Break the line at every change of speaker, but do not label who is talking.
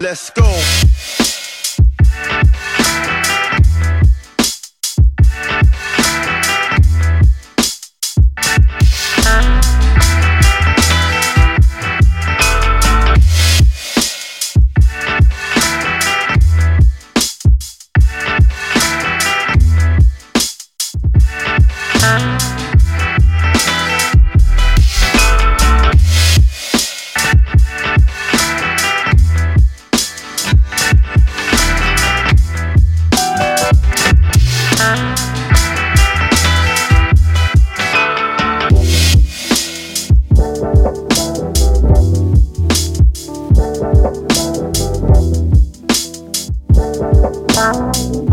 Let's go. Thank Bye.